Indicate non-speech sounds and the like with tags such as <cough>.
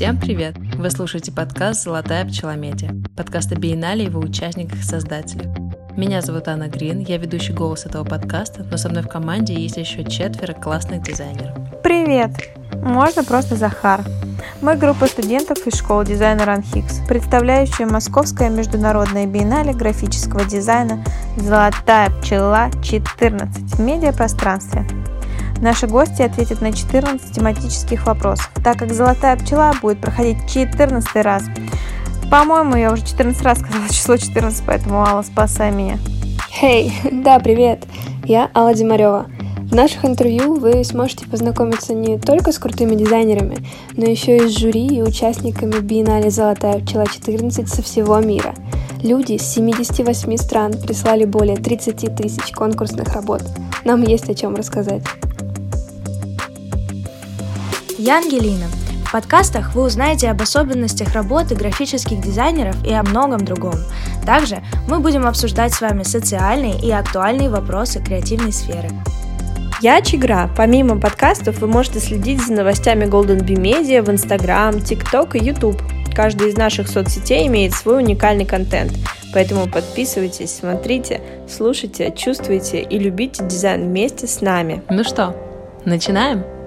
Всем привет! Вы слушаете подкаст «Золотая пчеломедия», подкаст о биеннале и его участниках и создателях. Меня зовут Анна Грин, я ведущий голос этого подкаста, но со мной в команде есть еще четверо классных дизайнеров. Привет! Можно просто Захар. Мы группа студентов из школы дизайна РАНХИКС, представляющая Московское международное биеннале графического дизайна «Золотая пчела 14» в медиапространстве. Наши гости ответят на 14 тематических вопросов, так как «Золотая пчела» будет проходить 14 раз. По-моему, я уже 14 раз сказала число 14, поэтому Алла, спасай меня. Хей, hey, <laughs> да, привет, я Алла Димарева. В наших интервью вы сможете познакомиться не только с крутыми дизайнерами, но еще и с жюри и участниками биеннале «Золотая пчела 14» со всего мира. Люди с 78 стран прислали более 30 тысяч конкурсных работ. Нам есть о чем рассказать. Я Ангелина. В подкастах вы узнаете об особенностях работы графических дизайнеров и о многом другом. Также мы будем обсуждать с вами социальные и актуальные вопросы креативной сферы. Я Чигра. Помимо подкастов вы можете следить за новостями Golden Bee Media в Instagram, TikTok и YouTube. Каждая из наших соцсетей имеет свой уникальный контент, поэтому подписывайтесь, смотрите, слушайте, чувствуйте и любите дизайн вместе с нами. Ну что, начинаем?